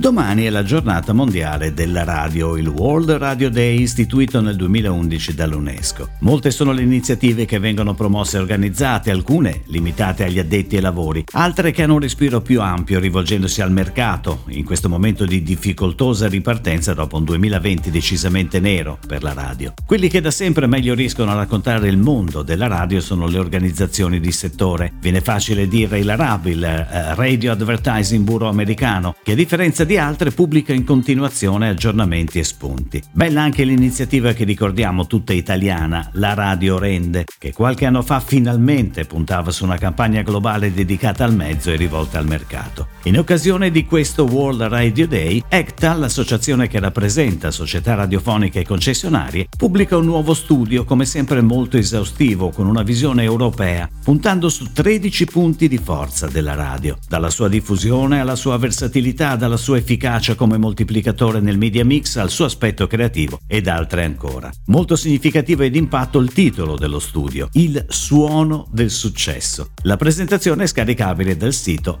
Domani è la giornata mondiale della radio, il World Radio Day istituito nel 2011 dall'UNESCO. Molte sono le iniziative che vengono promosse e organizzate, alcune limitate agli addetti ai lavori, altre che hanno un respiro più ampio rivolgendosi al mercato, in questo momento di difficoltosa ripartenza dopo un 2020 decisamente nero per la radio. Quelli che da sempre meglio riescono a raccontare il mondo della radio sono le organizzazioni di settore. Viene facile dire il RAB, il eh, Radio Advertising Bureau americano, che a differenza di altre pubblica in continuazione aggiornamenti e spunti. Bella anche l'iniziativa che ricordiamo tutta italiana, La Radio Rende, che qualche anno fa finalmente puntava su una campagna globale dedicata al mezzo e rivolta al mercato. In occasione di questo World Radio Day, ECTA, l'associazione che rappresenta società radiofoniche e concessionarie, pubblica un nuovo studio come sempre molto esaustivo con una visione europea, puntando su 13 punti di forza della radio, dalla sua diffusione alla sua versatilità, dalla sua efficacia come moltiplicatore nel media mix al suo aspetto creativo ed altre ancora. Molto significativo ed impatto il titolo dello studio, Il suono del successo. La presentazione è scaricabile dal sito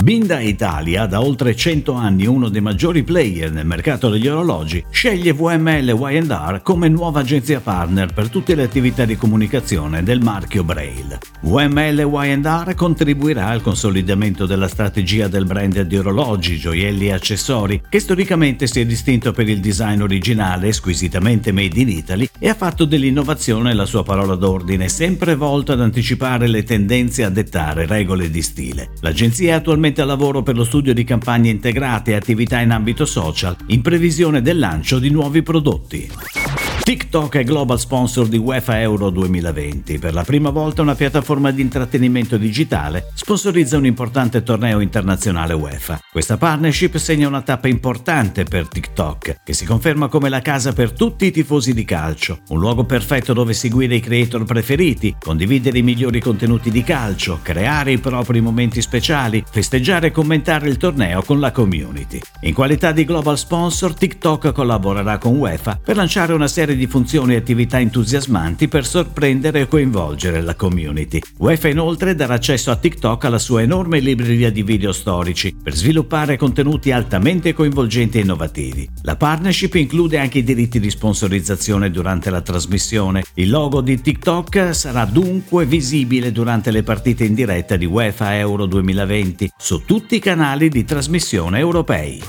Binda Italia, da oltre 100 anni uno dei maggiori player nel mercato degli orologi, sceglie VML Y&R come nuova agenzia partner per tutte le attività di comunicazione del marchio Braille. VML Y&R contribuirà al consolidamento della strategia del brand di orologi, gioielli e accessori, che storicamente si è distinto per il design originale, squisitamente made in Italy, e ha fatto dell'innovazione la sua parola d'ordine, sempre volta ad anticipare le tendenze a dettare regole di stile. L'agenzia è attualmente attualmente a lavoro per lo studio di campagne integrate e attività in ambito social, in previsione del lancio di nuovi prodotti. TikTok è global sponsor di UEFA Euro 2020. Per la prima volta una piattaforma di intrattenimento digitale sponsorizza un importante torneo internazionale UEFA. Questa partnership segna una tappa importante per TikTok, che si conferma come la casa per tutti i tifosi di calcio, un luogo perfetto dove seguire i creator preferiti, condividere i migliori contenuti di calcio, creare i propri momenti speciali, festeggiare e commentare il torneo con la community. In qualità di global sponsor, TikTok collaborerà con UEFA per lanciare una serie serie di funzioni e attività entusiasmanti per sorprendere e coinvolgere la community. UEFA inoltre darà accesso a TikTok alla sua enorme libreria di video storici per sviluppare contenuti altamente coinvolgenti e innovativi. La partnership include anche i diritti di sponsorizzazione durante la trasmissione. Il logo di TikTok sarà dunque visibile durante le partite in diretta di UEFA Euro 2020 su tutti i canali di trasmissione europei.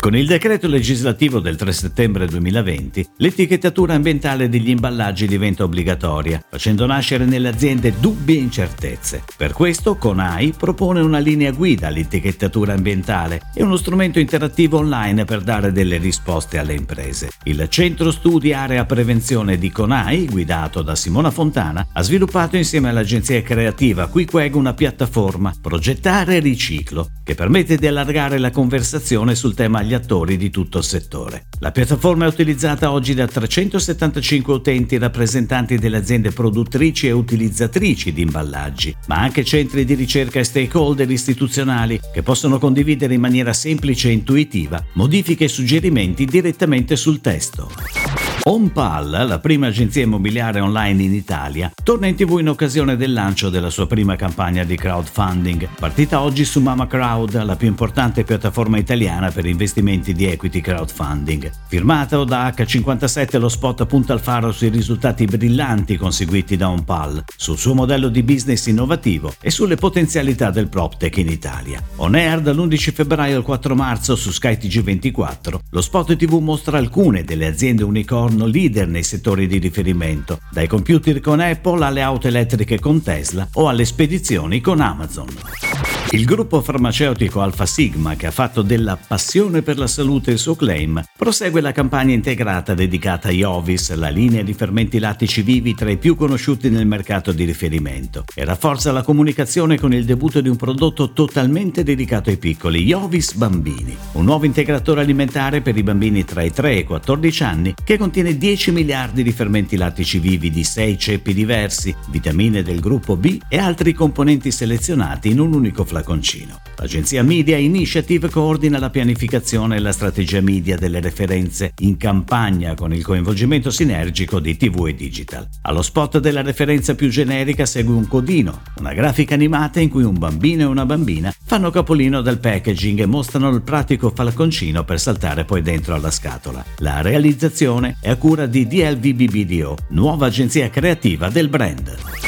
Con il decreto legislativo del 3 settembre 2020, l'etichettatura ambientale degli imballaggi diventa obbligatoria, facendo nascere nelle aziende dubbi e incertezze. Per questo CONAI propone una linea guida all'etichettatura ambientale e uno strumento interattivo online per dare delle risposte alle imprese. Il Centro Studi Area Prevenzione di CONAI, guidato da Simona Fontana, ha sviluppato insieme all'agenzia creativa QuickWeg una piattaforma Progettare Riciclo, che permette di allargare la conversazione sul tema agli attori di tutto il settore. La piattaforma è utilizzata oggi da 375 utenti rappresentanti delle aziende produttrici e utilizzatrici di imballaggi, ma anche centri di ricerca e stakeholder istituzionali che possono condividere in maniera semplice e intuitiva modifiche e suggerimenti direttamente sul testo. HomePal, la prima agenzia immobiliare online in Italia, torna in tv in occasione del lancio della sua prima campagna di crowdfunding, partita oggi su Mama Crowd, la più importante piattaforma italiana per investimenti di equity crowdfunding. Firmato da H57 lo spot punta al faro sui risultati brillanti conseguiti da HomePal, sul suo modello di business innovativo e sulle potenzialità del PropTech in Italia. On air dall'11 febbraio al 4 marzo su Sky TG24, lo spot TV mostra alcune delle aziende unicorn sono leader nei settori di riferimento, dai computer con Apple alle auto elettriche con Tesla o alle spedizioni con Amazon. Il gruppo farmaceutico Alfa Sigma, che ha fatto della passione per la salute il suo claim, prosegue la campagna integrata dedicata a Iovis, la linea di fermenti lattici vivi tra i più conosciuti nel mercato di riferimento, e rafforza la comunicazione con il debutto di un prodotto totalmente dedicato ai piccoli, Iovis Bambini, un nuovo integratore alimentare per i bambini tra i 3 e i 14 anni che contiene 10 miliardi di fermenti lattici vivi di 6 ceppi diversi, vitamine del gruppo B e altri componenti selezionati in un unico flaconcino. L'agenzia Media Initiative coordina la pianificazione e la strategia media delle referenze in campagna con il coinvolgimento sinergico di TV e digital. Allo spot della referenza più generica segue un codino, una grafica animata in cui un bambino e una bambina fanno capolino del packaging e mostrano il pratico falconcino per saltare poi dentro alla scatola. La realizzazione è a cura di DLVBBDO, nuova agenzia creativa del brand.